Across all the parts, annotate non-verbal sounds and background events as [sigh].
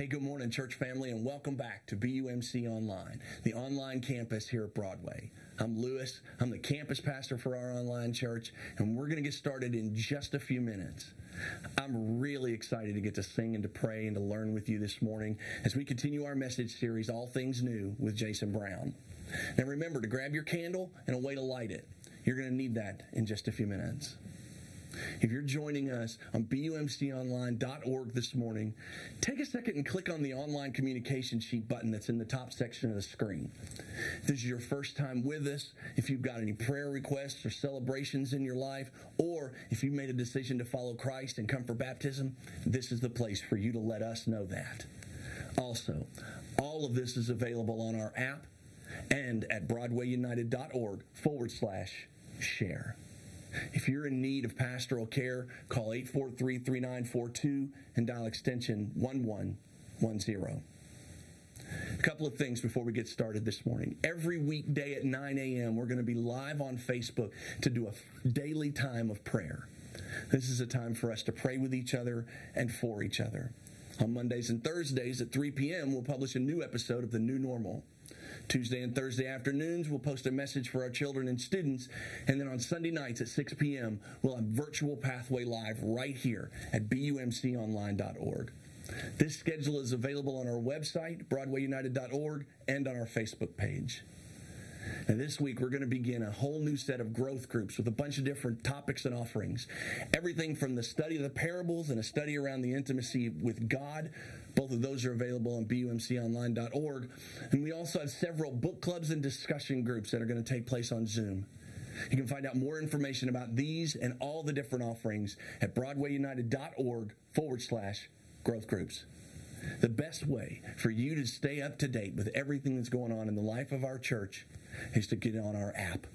Hey, good morning, church family, and welcome back to BUMC Online, the online campus here at Broadway. I'm Lewis. I'm the campus pastor for our online church, and we're going to get started in just a few minutes. I'm really excited to get to sing and to pray and to learn with you this morning as we continue our message series, All Things New, with Jason Brown. Now, remember to grab your candle and a way to light it. You're going to need that in just a few minutes. If you're joining us on bumconline.org this morning, take a second and click on the online communication sheet button that's in the top section of the screen. If this is your first time with us, if you've got any prayer requests or celebrations in your life, or if you made a decision to follow Christ and come for baptism, this is the place for you to let us know that. Also, all of this is available on our app and at broadwayunited.org forward slash share. If you're in need of pastoral care, call 843 3942 and dial extension 1110. A couple of things before we get started this morning. Every weekday at 9 a.m., we're going to be live on Facebook to do a daily time of prayer. This is a time for us to pray with each other and for each other. On Mondays and Thursdays at 3 p.m., we'll publish a new episode of The New Normal. Tuesday and Thursday afternoons, we'll post a message for our children and students. And then on Sunday nights at 6 p.m., we'll have Virtual Pathway Live right here at bumconline.org. This schedule is available on our website, broadwayunited.org, and on our Facebook page. Now, this week, we're going to begin a whole new set of growth groups with a bunch of different topics and offerings. Everything from the study of the parables and a study around the intimacy with God. Both of those are available on bumconline.org. And we also have several book clubs and discussion groups that are going to take place on Zoom. You can find out more information about these and all the different offerings at broadwayunited.org forward slash growth groups. The best way for you to stay up to date with everything that's going on in the life of our church is to get on our app.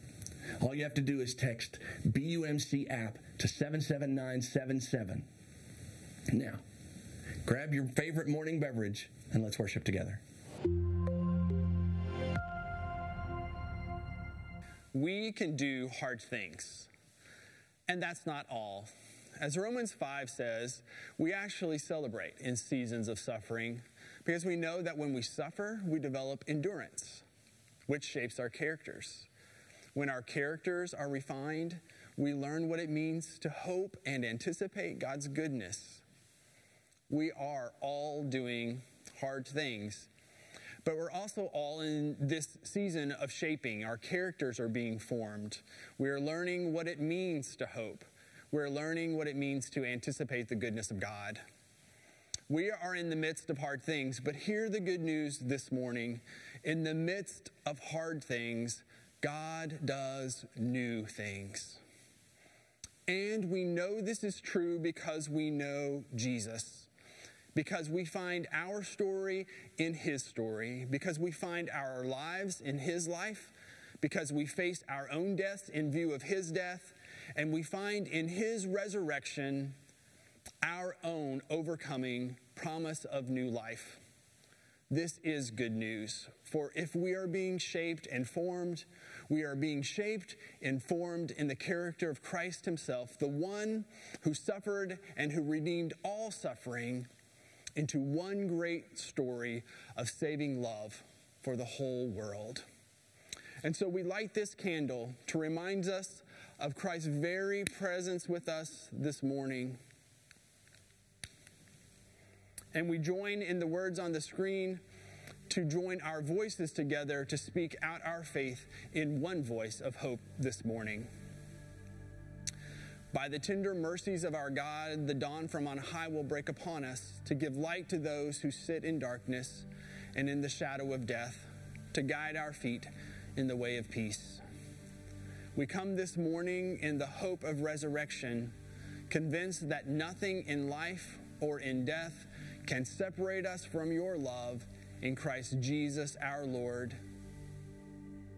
All you have to do is text BUMC app to 77977. Now, grab your favorite morning beverage and let's worship together. We can do hard things. And that's not all. As Romans 5 says, we actually celebrate in seasons of suffering because we know that when we suffer, we develop endurance, which shapes our characters. When our characters are refined, we learn what it means to hope and anticipate God's goodness. We are all doing hard things, but we're also all in this season of shaping. Our characters are being formed. We're learning what it means to hope. We're learning what it means to anticipate the goodness of God. We are in the midst of hard things, but hear the good news this morning. In the midst of hard things, God does new things. And we know this is true because we know Jesus. Because we find our story in his story. Because we find our lives in his life. Because we face our own death in view of his death. And we find in his resurrection our own overcoming promise of new life. This is good news. For if we are being shaped and formed, we are being shaped and formed in the character of Christ Himself, the one who suffered and who redeemed all suffering into one great story of saving love for the whole world. And so we light this candle to remind us of Christ's very presence with us this morning. And we join in the words on the screen to join our voices together to speak out our faith in one voice of hope this morning. By the tender mercies of our God, the dawn from on high will break upon us to give light to those who sit in darkness and in the shadow of death, to guide our feet in the way of peace. We come this morning in the hope of resurrection, convinced that nothing in life or in death can separate us from your love in Christ Jesus our Lord.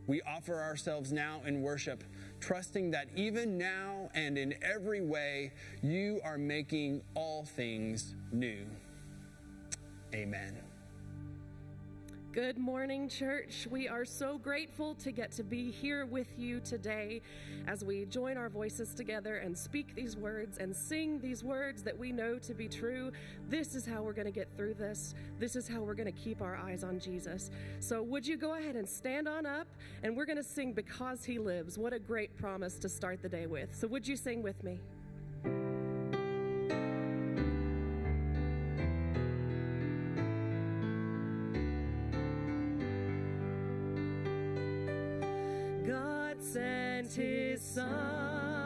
We offer ourselves now in worship, trusting that even now and in every way, you are making all things new. Amen. Good morning, church. We are so grateful to get to be here with you today as we join our voices together and speak these words and sing these words that we know to be true. This is how we're going to get through this. This is how we're going to keep our eyes on Jesus. So, would you go ahead and stand on up and we're going to sing Because He Lives? What a great promise to start the day with. So, would you sing with me? Sent his son.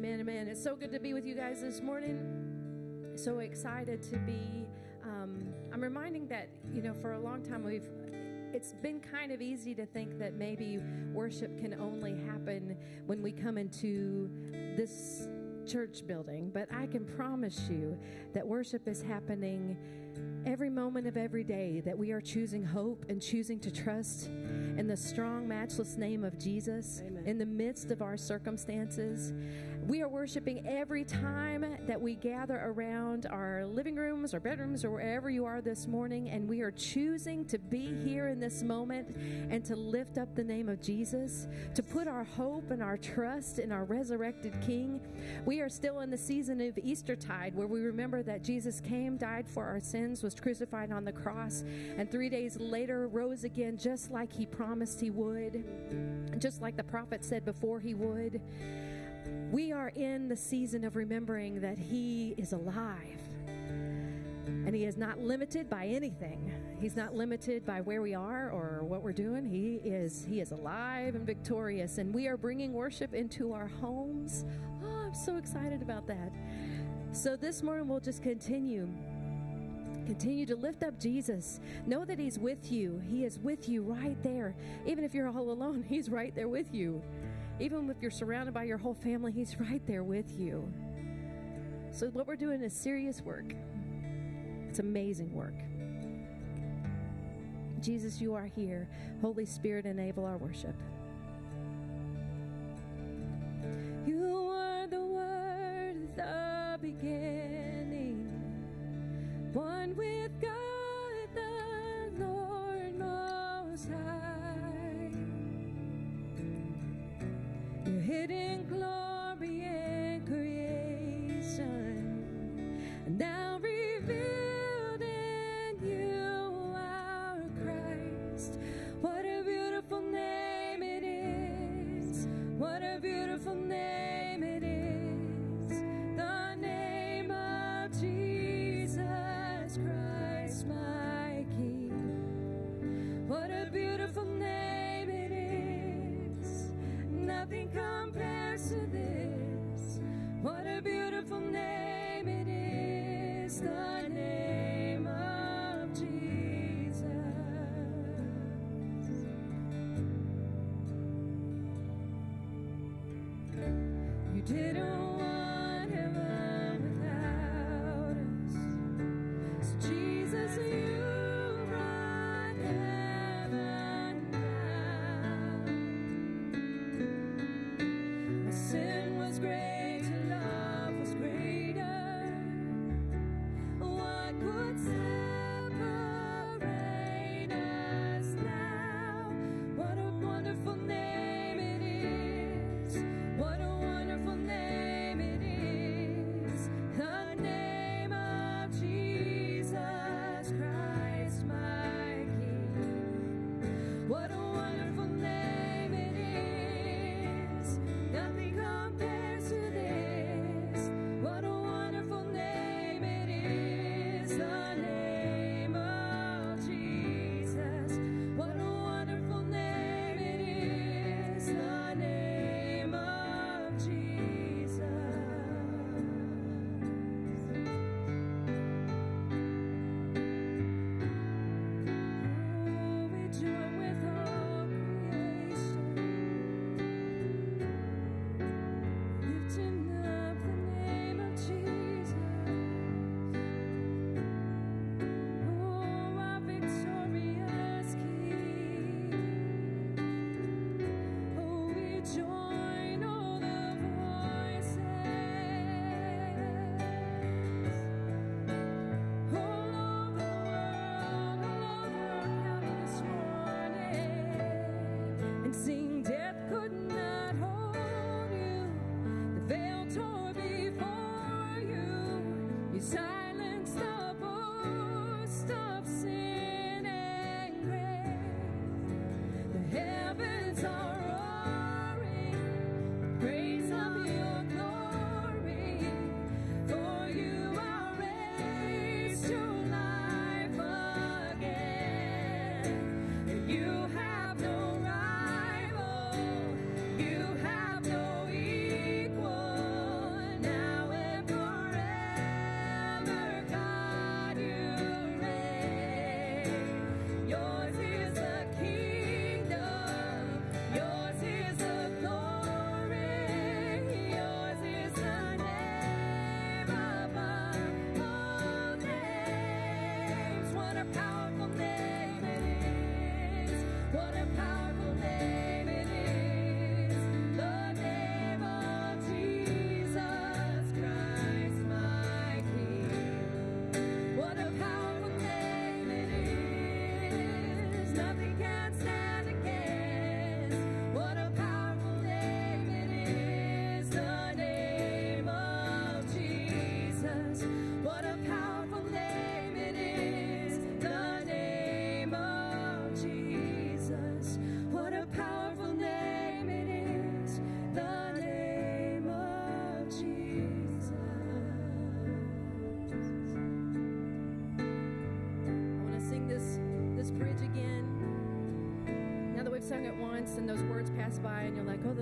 Amen. Amen. It's so good to be with you guys this morning. So excited to be. Um, I'm reminding that, you know, for a long time we've it's been kind of easy to think that maybe worship can only happen when we come into this church building, but I can promise you that worship is happening every moment of every day, that we are choosing hope and choosing to trust in the strong, matchless name of Jesus Amen. in the midst of our circumstances. We are worshiping every time that we gather around our living rooms or bedrooms or wherever you are this morning, and we are choosing to be here in this moment and to lift up the name of Jesus, to put our hope and our trust in our resurrected King. We are still in the season of Eastertide where we remember that Jesus came, died for our sins, was crucified on the cross, and three days later rose again just like he promised he would, just like the prophet said before he would. We are in the season of remembering that he is alive. And he is not limited by anything. He's not limited by where we are or what we're doing. He is he is alive and victorious and we are bringing worship into our homes. Oh, I'm so excited about that. So this morning we'll just continue Continue to lift up Jesus. Know that He's with you. He is with you right there. Even if you're all alone, [laughs] He's right there with you. Even if you're surrounded by your whole family, He's right there with you. So, what we're doing is serious work. It's amazing work. Jesus, you are here. Holy Spirit, enable our worship.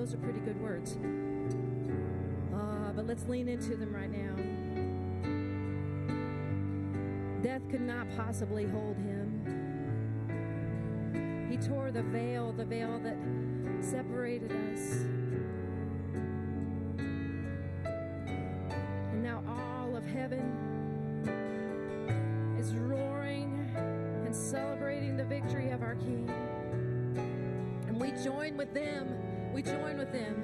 those are pretty good words. Uh, but let's lean into them right now. Death could not possibly hold him. He tore the veil, the veil that separated us. And now all of heaven is roaring and celebrating the victory of our King. And we join with them them.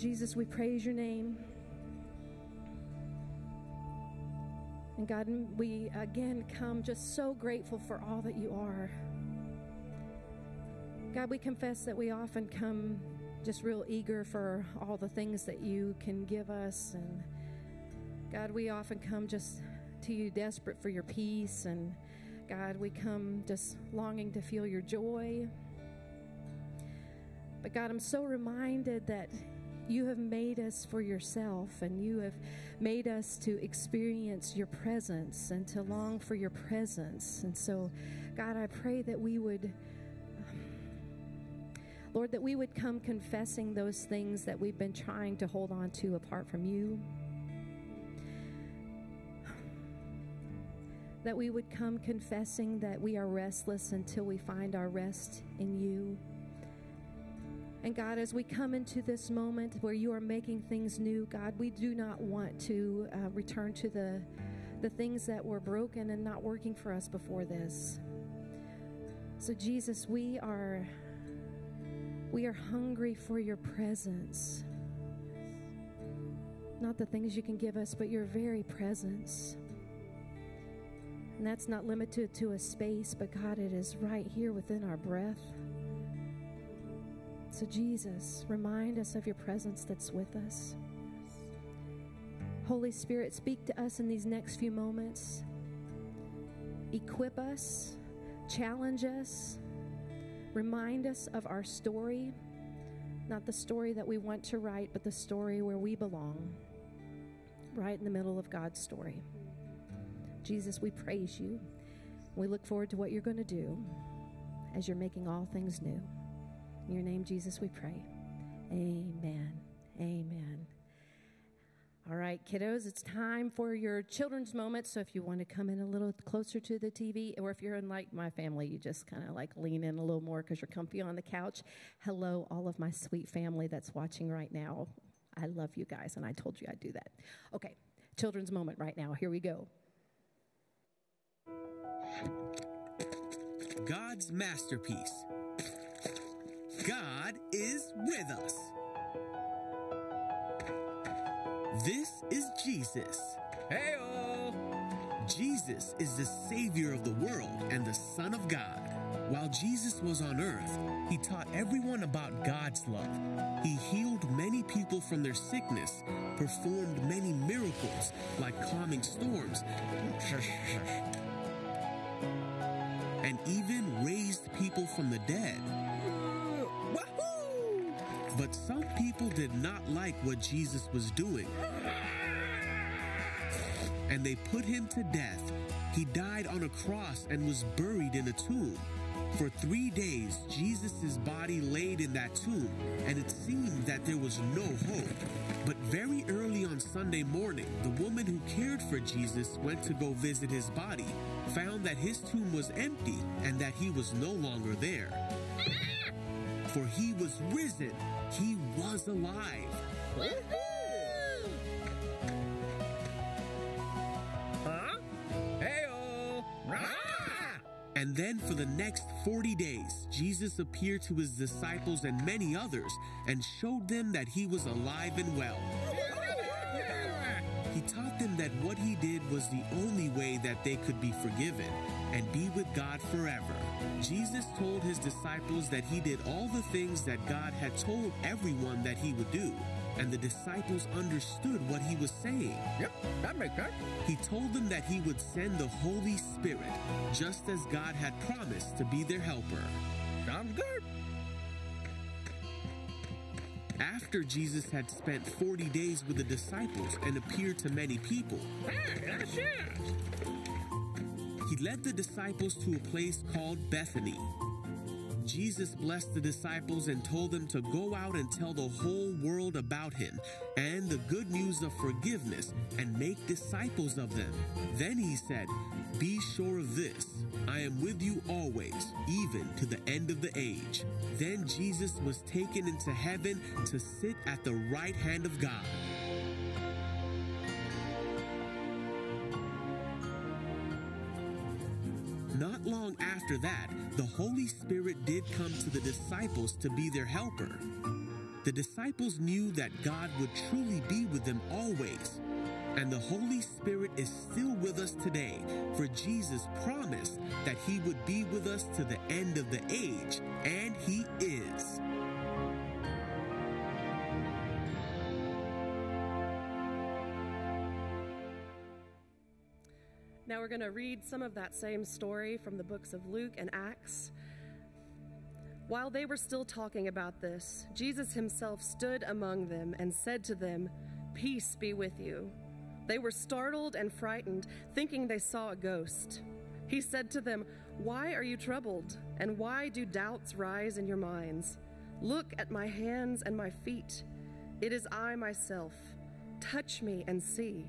Jesus, we praise your name. And God, we again come just so grateful for all that you are. God, we confess that we often come just real eager for all the things that you can give us. And God, we often come just to you desperate for your peace. And God, we come just longing to feel your joy. But God, I'm so reminded that you have made us for yourself, and you have made us to experience your presence and to long for your presence. And so, God, I pray that we would, Lord, that we would come confessing those things that we've been trying to hold on to apart from you. That we would come confessing that we are restless until we find our rest in you. And God, as we come into this moment where you are making things new, God, we do not want to uh, return to the, the things that were broken and not working for us before this. So, Jesus, we are, we are hungry for your presence. Not the things you can give us, but your very presence. And that's not limited to a space, but God, it is right here within our breath. So, Jesus, remind us of your presence that's with us. Holy Spirit, speak to us in these next few moments. Equip us, challenge us, remind us of our story, not the story that we want to write, but the story where we belong, right in the middle of God's story. Jesus, we praise you. We look forward to what you're going to do as you're making all things new. In your name, Jesus, we pray. Amen. Amen. All right, kiddos, it's time for your children's moment. So if you want to come in a little closer to the TV, or if you're in like my family, you just kind of like lean in a little more because you're comfy on the couch. Hello, all of my sweet family that's watching right now. I love you guys, and I told you I'd do that. Okay, children's moment right now. Here we go. God's masterpiece God is with us. This is Jesus. Hey, oh. Jesus is the Savior of the world and the Son of God. While Jesus was on earth, he taught everyone about God's love. He healed many people from their sickness, performed many miracles like calming storms, and even raised people from the dead. But some people did not like what Jesus was doing. And they put him to death. He died on a cross and was buried in a tomb. For three days, Jesus' body laid in that tomb, and it seemed that there was no hope. But very early on Sunday morning, the woman who cared for Jesus went to go visit his body, found that his tomb was empty and that he was no longer there. For he was risen he was alive. Huh? And then for the next 40 days, Jesus appeared to his disciples and many others and showed them that he was alive and well. He taught them that what he did was the only way that they could be forgiven and be with God forever. Jesus told his disciples that he did all the things that God had told everyone that he would do. And the disciples understood what he was saying. Yep, that makes sense. He told them that he would send the Holy Spirit, just as God had promised to be their helper. Sounds good. After Jesus had spent 40 days with the disciples and appeared to many people, he led the disciples to a place called Bethany. Jesus blessed the disciples and told them to go out and tell the whole world about him and the good news of forgiveness and make disciples of them. Then he said, Be sure of this I am with you always, even to the end of the age. Then Jesus was taken into heaven to sit at the right hand of God. Not long after that, the Holy Spirit did come to the disciples to be their helper. The disciples knew that God would truly be with them always. And the Holy Spirit is still with us today, for Jesus promised that he would be with us to the end of the age, and he is. Going to read some of that same story from the books of Luke and Acts. While they were still talking about this, Jesus himself stood among them and said to them, Peace be with you. They were startled and frightened, thinking they saw a ghost. He said to them, Why are you troubled? And why do doubts rise in your minds? Look at my hands and my feet. It is I myself. Touch me and see.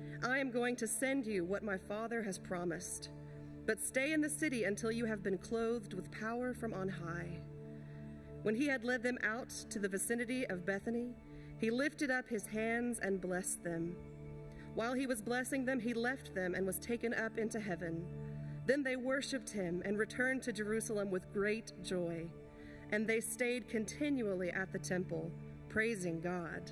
I am going to send you what my Father has promised. But stay in the city until you have been clothed with power from on high. When he had led them out to the vicinity of Bethany, he lifted up his hands and blessed them. While he was blessing them, he left them and was taken up into heaven. Then they worshiped him and returned to Jerusalem with great joy. And they stayed continually at the temple, praising God.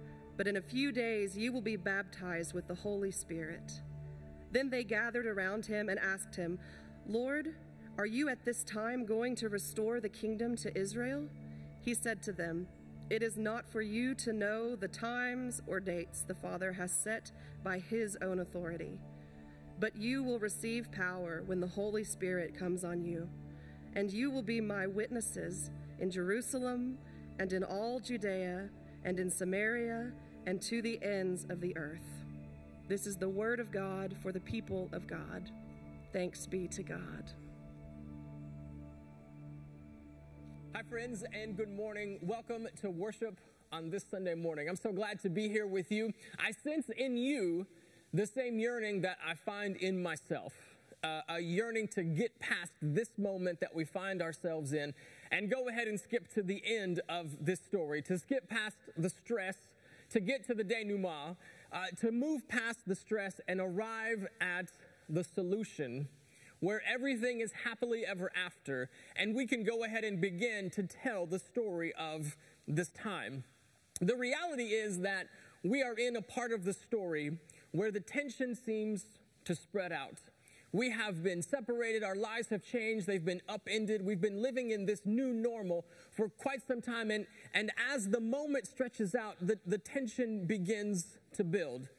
but in a few days you will be baptized with the Holy Spirit. Then they gathered around him and asked him, Lord, are you at this time going to restore the kingdom to Israel? He said to them, It is not for you to know the times or dates the Father has set by his own authority, but you will receive power when the Holy Spirit comes on you, and you will be my witnesses in Jerusalem and in all Judea and in Samaria and to the ends of the earth. This is the word of God for the people of God. Thanks be to God. Hi, friends, and good morning. Welcome to worship on this Sunday morning. I'm so glad to be here with you. I sense in you the same yearning that I find in myself. Uh, a yearning to get past this moment that we find ourselves in and go ahead and skip to the end of this story, to skip past the stress to get to the denouement, uh, to move past the stress and arrive at the solution where everything is happily ever after, and we can go ahead and begin to tell the story of this time. The reality is that we are in a part of the story where the tension seems to spread out. We have been separated. Our lives have changed. They've been upended. We've been living in this new normal for quite some time. And, and as the moment stretches out, the, the tension begins to build.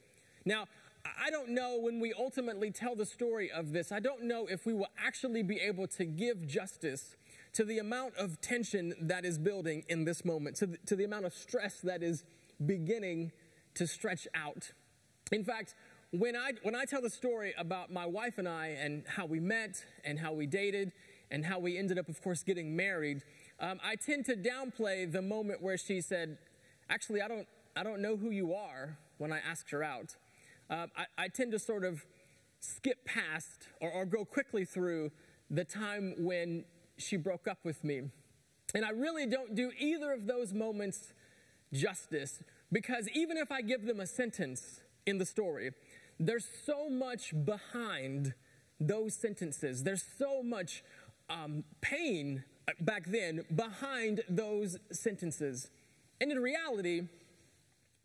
Now, I don't know when we ultimately tell the story of this, I don't know if we will actually be able to give justice to the amount of tension that is building in this moment, to the, to the amount of stress that is beginning to stretch out. In fact, when I, when I tell the story about my wife and I and how we met and how we dated and how we ended up, of course, getting married, um, I tend to downplay the moment where she said, Actually, I don't, I don't know who you are when I asked her out. Um, I, I, tend to sort of skip past or, or go quickly through the time when she broke up with me. And I really don't do either of those moments justice because even if I give them a sentence in the story, there's so much behind those sentences. There's so much um, pain uh, back then behind those sentences. And in reality,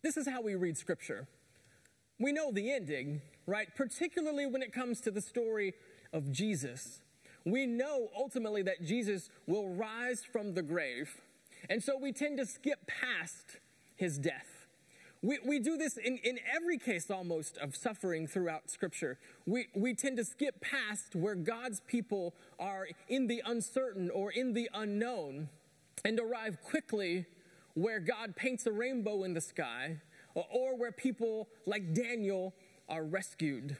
this is how we read Scripture. We know the ending, right? Particularly when it comes to the story of Jesus. We know ultimately that Jesus will rise from the grave. And so we tend to skip past his death. We, we do this in, in every case almost of suffering throughout Scripture. We, we tend to skip past where God's people are in the uncertain or in the unknown and arrive quickly where God paints a rainbow in the sky or, or where people like Daniel are rescued.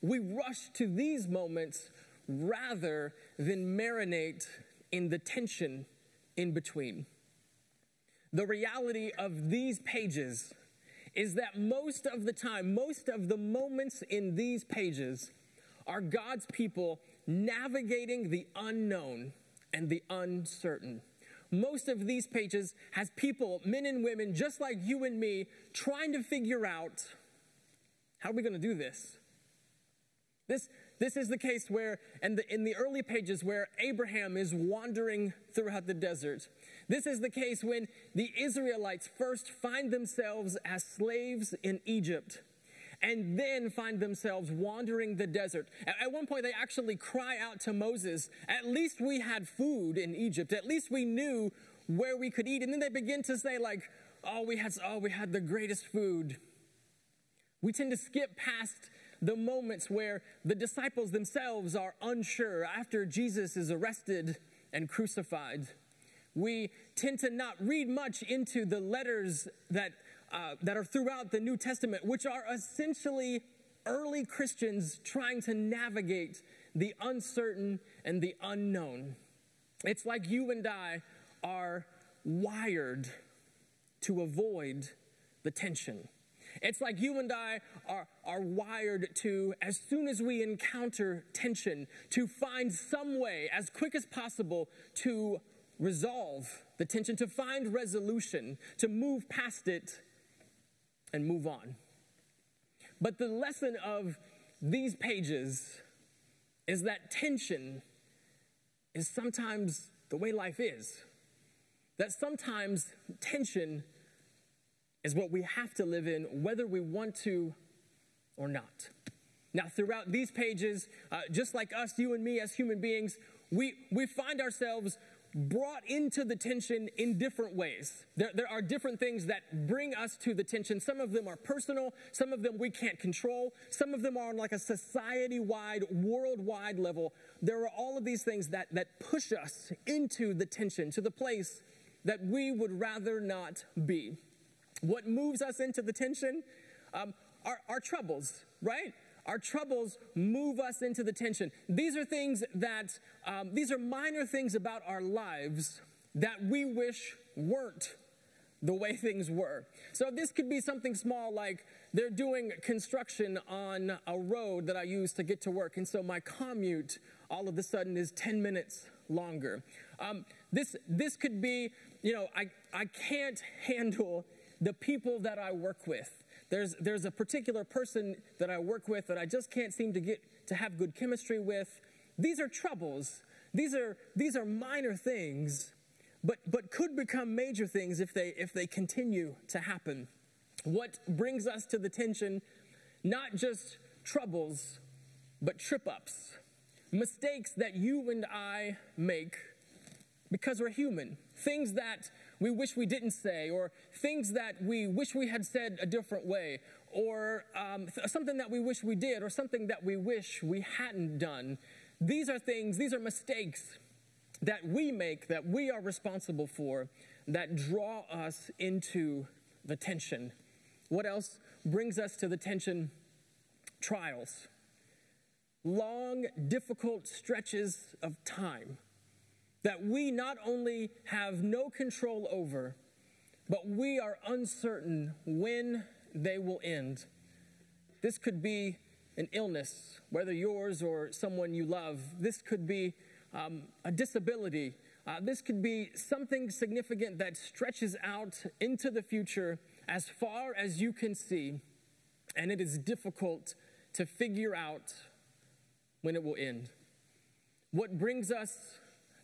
We rush to these moments rather than marinate in the tension in between. The reality of these pages is that most of the time, most of the moments in these pages are God's people navigating the unknown and the uncertain. Most of these pages has people, men and women, just like you and me, trying to figure out how are we going to do this? This, this is the case where, and the, in the early pages, where Abraham is wandering throughout the desert. This is the case when the Israelites first find themselves as slaves in Egypt and then find themselves wandering the desert. At one point, they actually cry out to Moses, At least we had food in Egypt. At least we knew where we could eat. And then they begin to say, like, Oh, we had, oh, we had the greatest food. We tend to skip past the moments where the disciples themselves are unsure after Jesus is arrested and crucified. We tend to not read much into the letters that, uh, that are throughout the New Testament, which are essentially early Christians trying to navigate the uncertain and the unknown. It's like you and I are wired to avoid the tension. It's like you and I are, are wired to, as soon as we encounter tension, to find some way, as quick as possible, to resolve the tension, to find resolution, to move past it and move on. But the lesson of these pages is that tension is sometimes the way life is. That sometimes tension is what we have to live in, whether we want to or not. Now, throughout these pages, uh, just like us, you and me as human beings, we, we find ourselves brought into the tension in different ways. There, there are different things that bring us to the tension. Some of them are personal, some of them we can't control, some of them are on like a society wide, worldwide level. There are all of these things that, that push us into the tension, to the place that we would rather not be. What moves us into the tension um, are our troubles, right? Our troubles move us into the tension. These are things that, um, these are minor things about our lives that we wish weren't the way things were. So this could be something small like they're doing construction on a road that I use to get to work, and so my commute all of a sudden is 10 minutes longer. Um, this, this could be, you know, I, I can't [laughs] handle the people that I work with. There's, there's a particular person that I work with that I just can't seem to get to have good chemistry with. These are troubles. These are, these are minor things, but, but could become major things if they, if they continue to happen. What brings us to the tension, not just troubles, but trip ups, mistakes that you and I make because we're human, things that we wish we didn't say, or things that we wish we had said a different way, or um, th- something that we wish we did, or something that we wish we hadn't done. These are things, these are mistakes that we make, that we are responsible for, that draw us into the tension. What else brings us to the tension? Trials. Long, difficult stretches of time that we not only have no control over, but we are uncertain when they will end. This could be an illness, whether yours or someone you love. This could be um, a disability. Uh, this could be something significant that stretches out into the future as far as you can see. and it is difficult to figure out when it will end. What brings us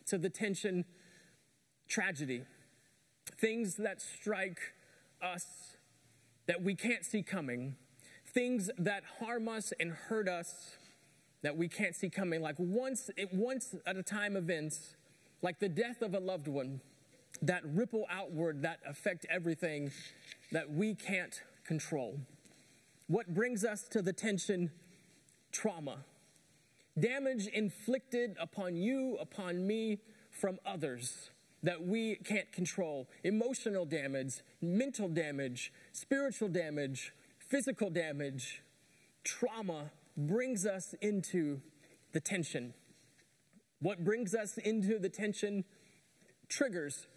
to the tension? Tragedy. Things that strike us that we can't see coming, things that harm us and hurt us that we can't see coming, like once, once at a time events, like the death of a loved one that ripple outward, that affect everything that we can't control. What brings us to the tension? Trauma. Damage inflicted upon you, upon me, from others that we can't control. Emotional damage, mental damage, spiritual damage, physical damage. Trauma brings us into the tension. What brings us into the tension? Triggers.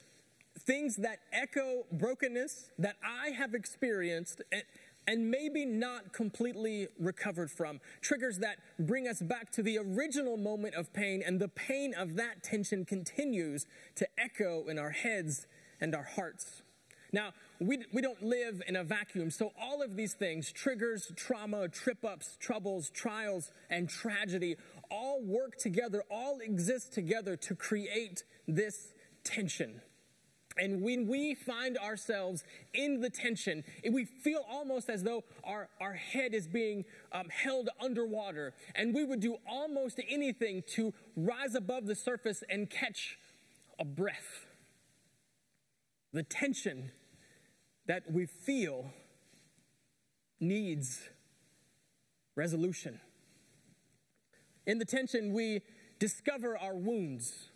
Things that echo brokenness that I have experienced and, maybe not completely recovered from. Triggers that bring us back to the original moment of pain, and the pain of that tension continues to echo in our heads and our hearts. Now, we, we don't live in a vacuum, so all of these things triggers, trauma, trip ups, troubles, trials, and tragedy all work together, all exist together to create this tension. And when we find ourselves in the tension, we feel almost as though our, our head is being um, held underwater, and we would do almost anything to rise above the surface and catch a breath. The tension that we feel needs resolution. In the tension, we discover our wounds.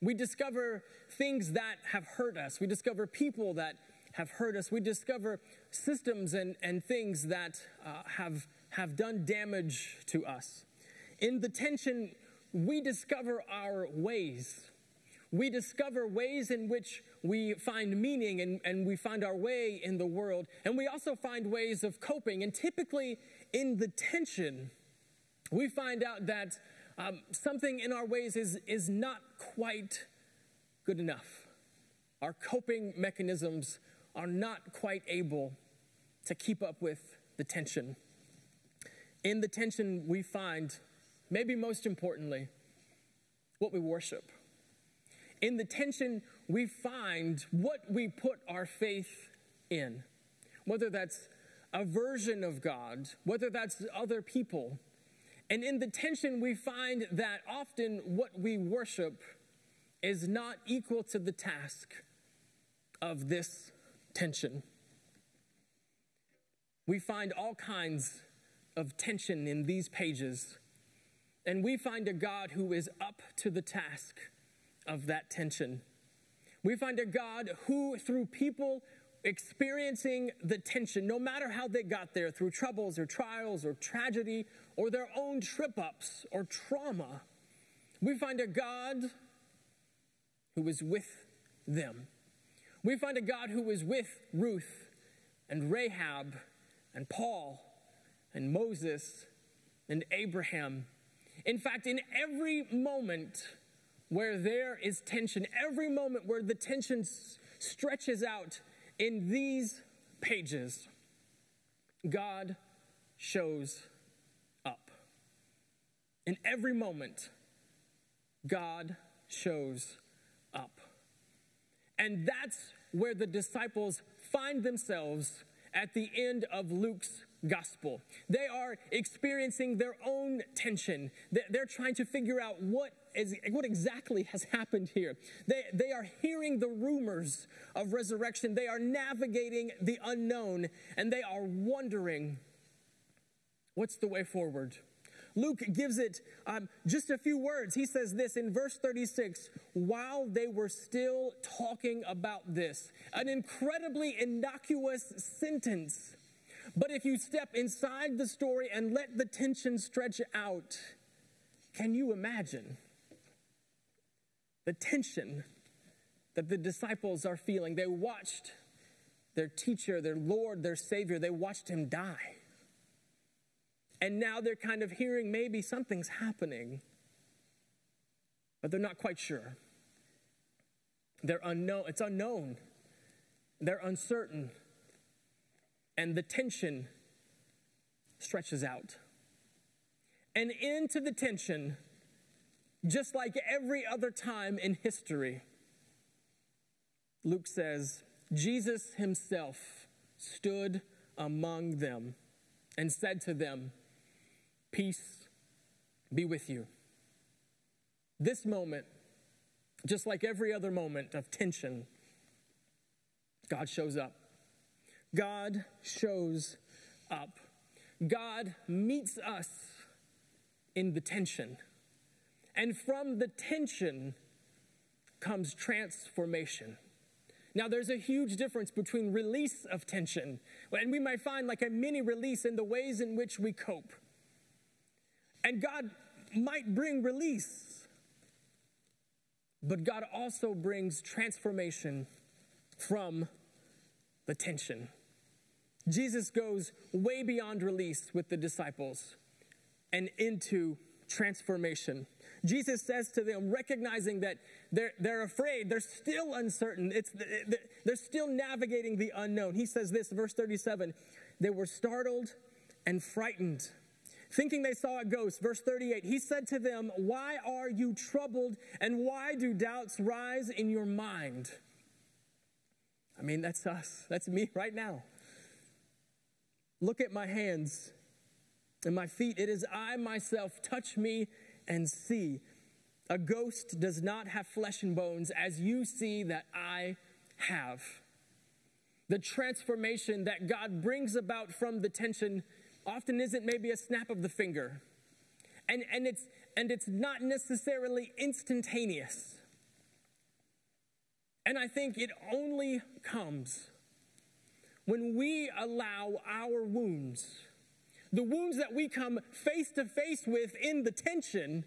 We discover things that have hurt us. We discover people that have hurt us. We discover systems and, and things that uh, have, have done damage to us. In the tension, we discover our ways we discover ways in which we find meaning and, and we find our way in the world. And we also find ways of coping. And typically, in the tension, we find out that um, something in our ways is, is not quite good enough. Our coping mechanisms are not quite able to keep up with the tension. In the tension, we find, maybe most importantly, what we worship. In the tension, we find what we put our faith in, whether that's a version of God, whether that's other people. And in the tension, we find that often what we worship is not equal to the task of this tension. We find all kinds of tension in these pages, and we find a God who is up to the task of that tension. We find a God who, through people experiencing the tension, no matter how they got there, through troubles or trials or tragedy or their own trip ups or trauma, we find a God who is with them. We find a God who is with Ruth and Rahab and Paul and Moses and Abraham. In fact, in every moment where there is tension, every moment where the tension stretches out in these pages, God shows up. In every moment, God shows up. And that's where the disciples find themselves at the end of Luke's gospel. They are experiencing their own tension. They're trying to figure out what is, what exactly has happened here. They, they are hearing the rumors of resurrection. They are navigating the unknown and they are wondering what's the way forward. Luke gives it um, just a few words. He says this in verse 36 while they were still talking about this, an incredibly innocuous sentence but if you step inside the story and let the tension stretch out, can you imagine the tension that the disciples are feeling? They watched their teacher, their Lord, their Savior, they watched him die. And now they're kind of hearing maybe something's happening, but they're not quite sure. They're unknown, it's unknown. They're uncertain and the tension stretches out. And into the tension, just like every other time in history, Luke says, Jesus himself stood among them and said to them, Peace be with you. This moment, just like every other moment of tension, God shows up. God shows up. God meets us in the tension. And from the tension comes transformation. Now, there's a huge difference between release of tension, and we might find like a mini release in the ways in which we cope. And God might bring release, but God also brings transformation from the tension. Jesus goes way beyond release with the disciples and into transformation. Jesus says to them, recognizing that they're, they're afraid, they're still uncertain, it's, they're still navigating the unknown. He says this, verse 37 they were startled and frightened, thinking they saw a ghost. Verse 38 He said to them, Why are you troubled, and why do doubts rise in your mind? I mean, that's us, that's me right now. Look at my hands and my feet. It is I myself. Touch me and see. A ghost does not have flesh and bones, as you see that I have. The transformation that God brings about from the tension often isn't maybe a snap of the finger. And, and, it's, and it's not necessarily instantaneous. And I think it only comes when we allow our wounds the wounds that we come face to face with in the tension,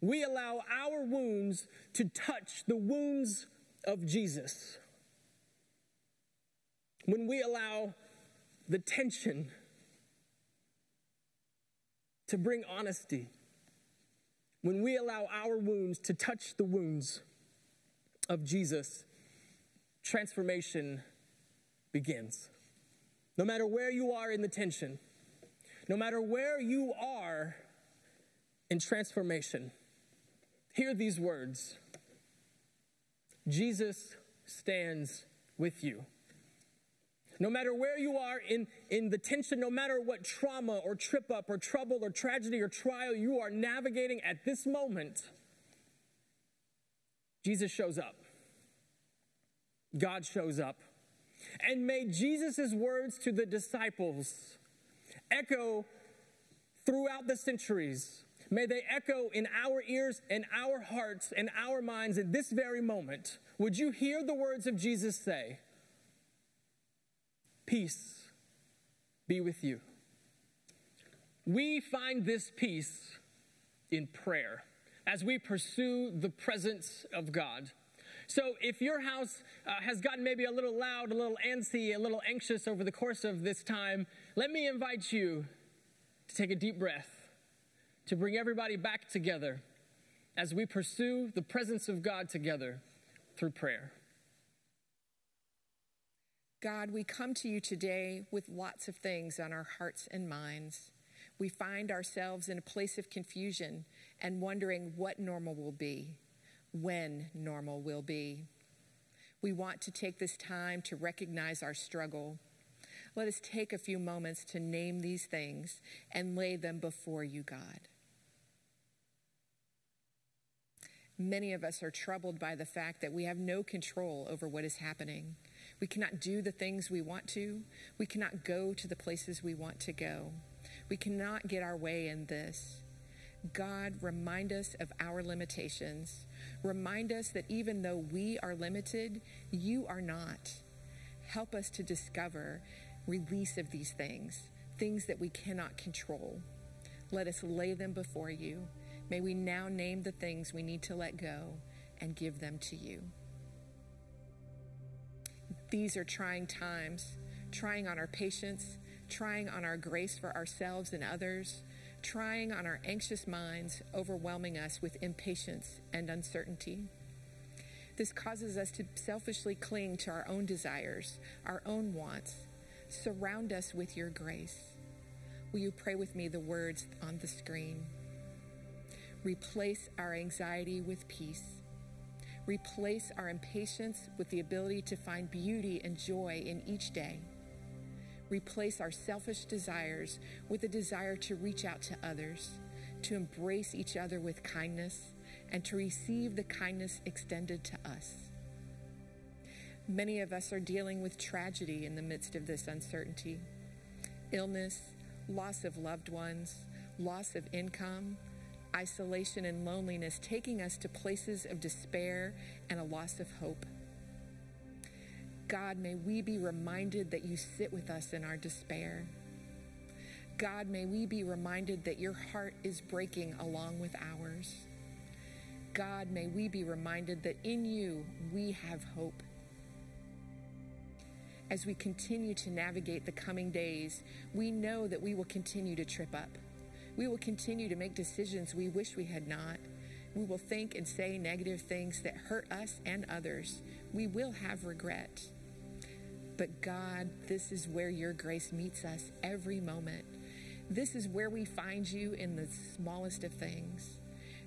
we allow our wounds to touch the wounds of Jesus. When we allow the tension to bring honesty, when we allow our wounds to touch the wounds of Jesus, transformation begins. No matter where you are in the tension, no matter where you are in transformation, hear these words Jesus stands with you. No matter where you are in, in the tension, no matter what trauma or trip up or trouble or tragedy or trial you are navigating at this moment, Jesus shows up. God shows up. And may Jesus' words to the disciples echo throughout the centuries. May they echo in our ears and our hearts and our minds in this very moment. Would you hear the words of Jesus say, Peace be with you? We find this peace in prayer as we pursue the presence of God. So if your house uh, has gotten maybe a little loud, a little antsy, a little anxious over the course of this time, let me invite you to take a deep breath, to bring everybody back together as we pursue the presence of God together through prayer. God, we come to you today with lots of things on our hearts and minds. We find ourselves in a place of confusion and wondering what normal will be when normal will be. We want to take this time to recognize our struggle. Let us take a few moments to name these things and lay them before you, God. Many of us are troubled by the fact that we have no control over what is happening. We cannot do the things we want to. We cannot go to the places we want to go. We cannot get our way in this. God, remind us of our limitations. Remind us that even though we are limited, you are not. Help us to discover release of these things, things that we cannot control. Let us lay them before you. May we now name the things we need to let go and give them to you. These are trying times, trying on our patience, trying on our grace for ourselves and others trying on our anxious minds, overwhelming us with impatience and uncertainty. This causes us to selfishly cling to our own desires, our own wants. Surround us with your grace. will you pray with me the words on the screen? Replace our anxiety with peace. Replace our impatience with the ability to find beauty and joy in each day. Replace our selfish desires with a desire to reach out to others, to embrace each other with kindness, and to receive the kindness extended to us. Many of us are dealing with tragedy in the midst of this uncertainty illness, loss of loved ones, loss of income, isolation and loneliness, taking us to places of despair and a loss of hope. God, may we be reminded that you sit with us in our despair. God, may we be reminded that your heart is breaking along with ours. God, may we be reminded that in you we have hope. As we continue to navigate the coming days, we know that we will continue to trip up. We will continue to make decisions we wish we had not. We will think and say negative things that hurt us and others. We will have regret. But God, this is where your grace meets us every moment. This is where we find you in the smallest of things.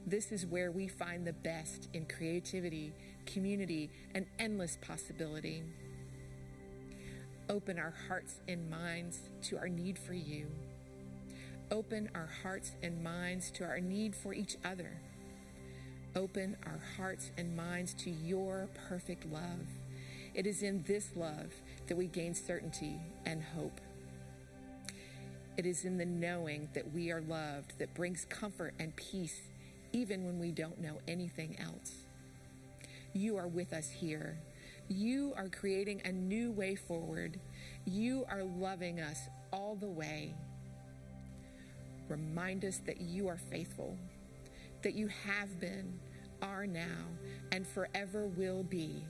This is where we find the best in creativity, community, and endless possibility. Open our hearts and minds to our need for you Open our hearts and minds to our need for each other. Open our hearts and minds to your perfect love. It is in this love that we gain certainty and hope. It is in the knowing that we are loved that brings comfort and peace, even when we don't know anything else. You are with us here. You are creating a new way forward. You are loving us all the way. Remind us that you are faithful, that you have been, are now, and forever will be.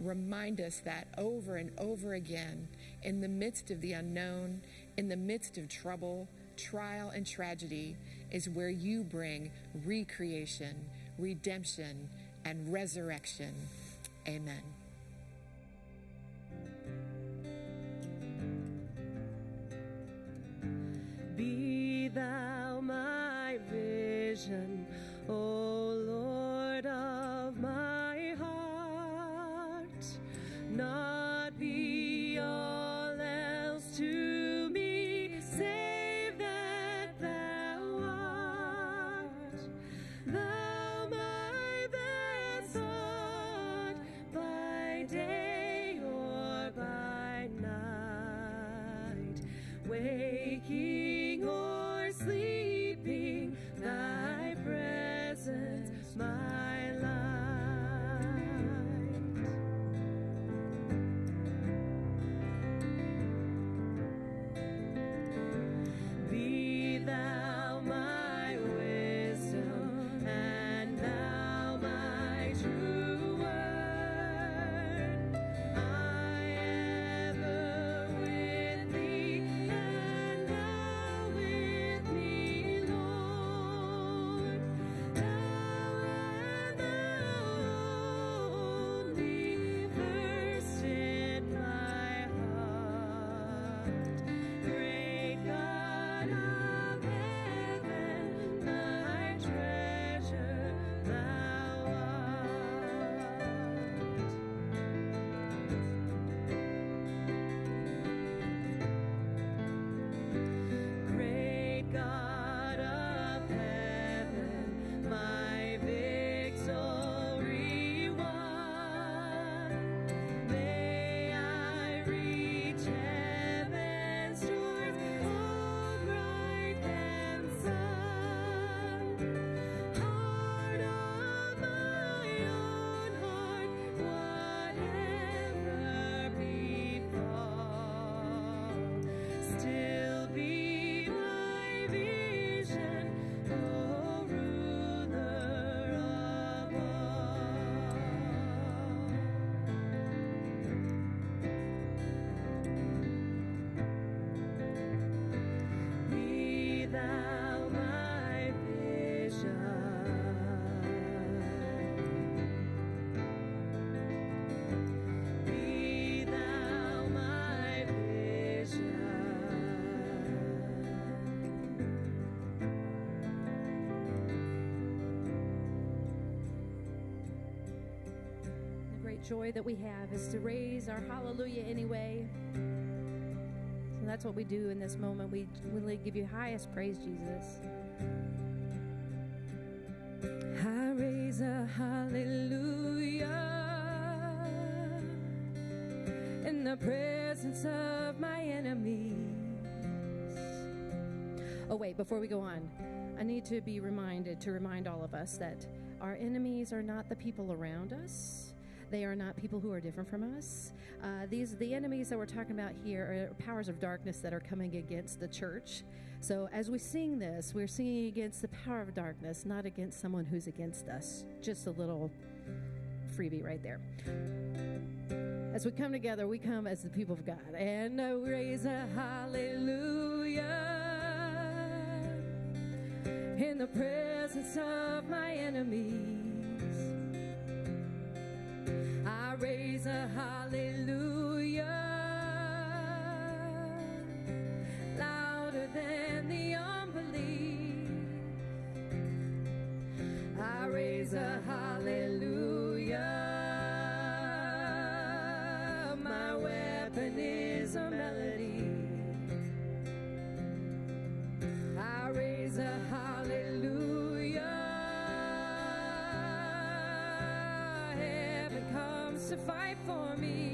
Remind us that over and over again, in the midst of the unknown, in the midst of trouble, trial, and tragedy, is where you bring recreation, redemption, and resurrection. Amen. Be thou my vision, O Lord joy that we have is to raise our hallelujah anyway. So that's what we do in this moment. We really give you highest praise, Jesus. I raise a hallelujah in the presence of my enemies. Oh, wait, before we go on, I need to be reminded to remind all of us that our enemies are not the people around us. They are not people who are different from us. Uh, these the enemies that we're talking about here are powers of darkness that are coming against the church. So as we sing this, we're singing against the power of darkness, not against someone who's against us. Just a little freebie right there. As we come together, we come as the people of God and uh, raise a hallelujah in the presence of my enemies. I raise a hallelujah louder than the unbelief. I raise a hallelujah. My weapon is to fight for me.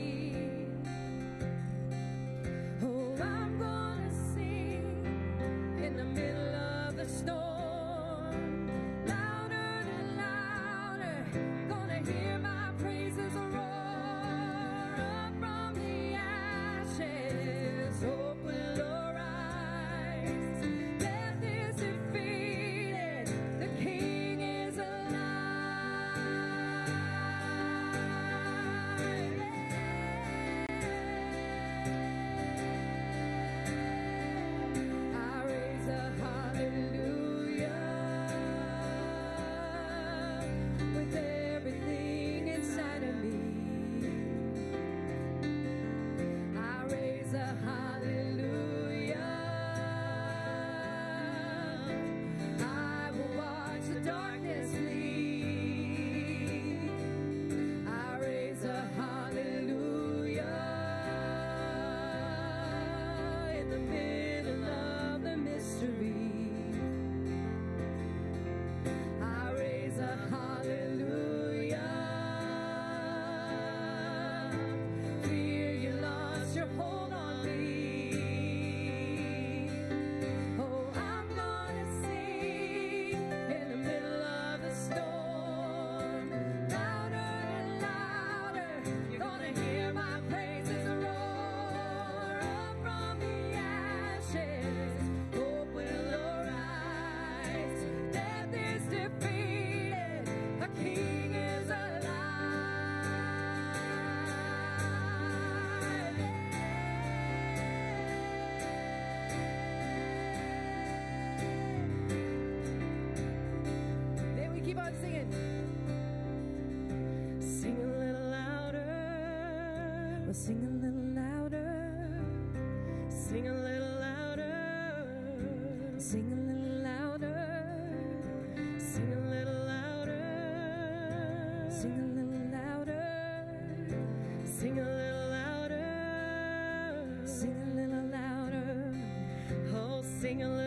Sing a little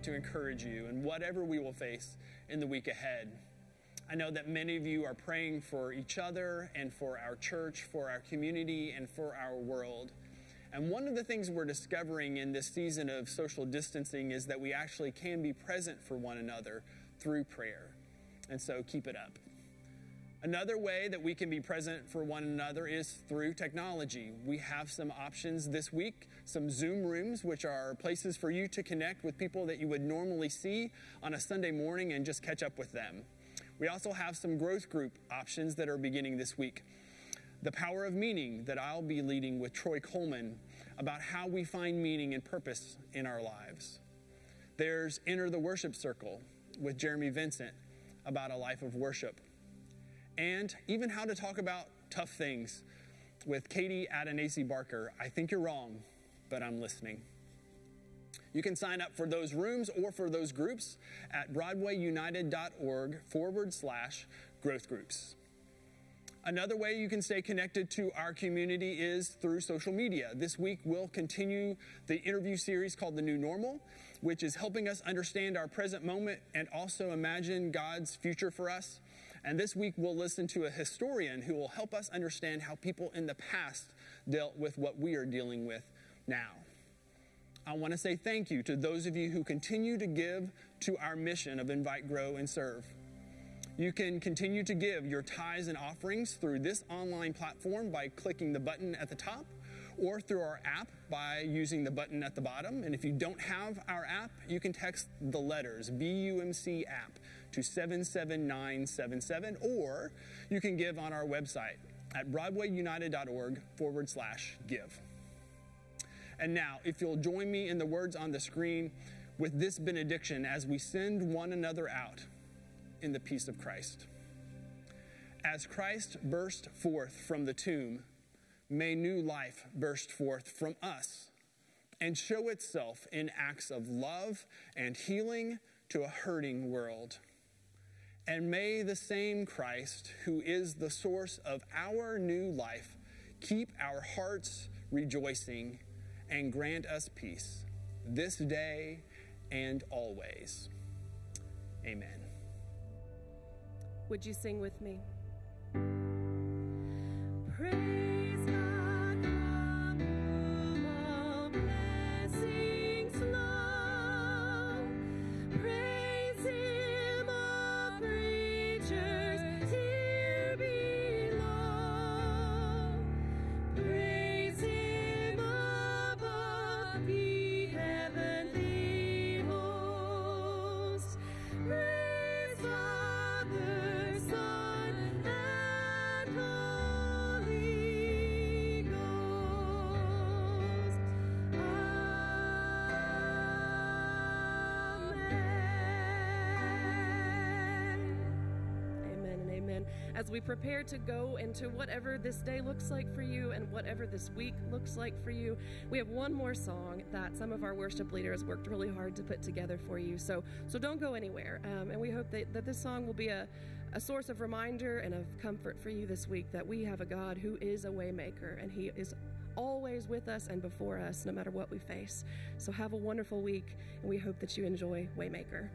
want to encourage you in whatever we will face in the week ahead. I know that many of you are praying for each other and for our church, for our community, and for our world. And one of the things we're discovering in this season of social distancing is that we actually can be present for one another through prayer. And so keep it up. Another way that we can be present for one another is through technology. We have some options this week, some Zoom rooms, which are places for you to connect with people that you would normally see on a Sunday morning and just catch up with them. We also have some growth group options that are beginning this week. The Power of Meaning that I'll be leading with Troy Coleman about how we find meaning and purpose in our lives. There's Enter the Worship Circle with Jeremy Vincent about a life of worship and even how to talk about tough things with Katie Adenasi Barker. I think you're wrong, but I'm listening. You can sign up for those rooms or for those groups at broadwayunited.org forward slash growth groups. Another way you can stay connected to our community is through social media. This week we'll continue the interview series called The New Normal, which is helping us understand our present moment and also imagine God's future for us. And this week we'll listen to a historian who will help us understand how people in the past dealt with what we are dealing with now. I want to say thank you to those of you who continue to give to our mission of Invite, Grow, and Serve. You can continue to give your tithes and offerings through this online platform by clicking the button at the top or through our app by using the button at the bottom. And if you don't have our app, you can text the letters BUMC app to 77977, or you can give on our website at broadwayunited.org forward slash give. And now, if you'll join me in the words on the screen with this benediction as we send one another out in the peace of Christ. As Christ burst forth from the tomb, may new life burst forth from us and show itself in acts of love and healing to a hurting world. And may the same Christ, who is the source of our new life, keep our hearts rejoicing and grant us peace this day and always. Amen. Would you sing with me? Praise as we prepare to go into whatever this day looks like for you and whatever this week looks like for you, we have one more song that some of our worship leaders worked really hard to put together for you. So, so don't go anywhere. Um, and we hope that, that this song will be a, a source of reminder and of comfort for you this week that we have a God who is a waymaker and He is always with us and before us no matter what we face. So have a wonderful week, and we hope that you enjoy Waymaker.